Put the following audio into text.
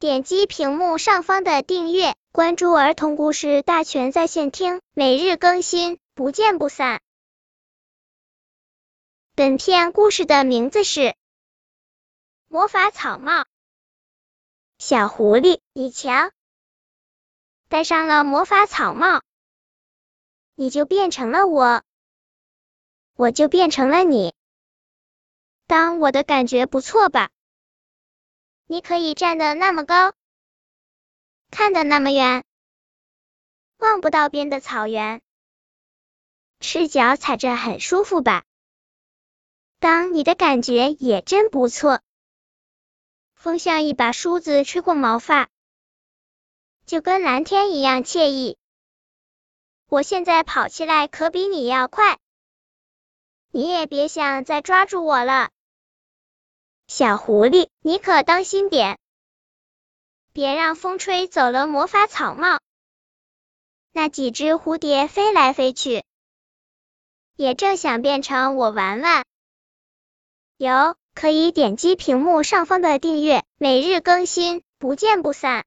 点击屏幕上方的订阅，关注儿童故事大全在线听，每日更新，不见不散。本片故事的名字是《魔法草帽》。小狐狸，你瞧，戴上了魔法草帽，你就变成了我，我就变成了你。当我的感觉不错吧？你可以站得那么高，看得那么远，望不到边的草原，赤脚踩着很舒服吧？当你的感觉也真不错，风像一把梳子吹过毛发，就跟蓝天一样惬意。我现在跑起来可比你要快，你也别想再抓住我了。小狐狸，你可当心点，别让风吹走了魔法草帽。那几只蝴蝶飞来飞去，也正想变成我玩玩。有，可以点击屏幕上方的订阅，每日更新，不见不散。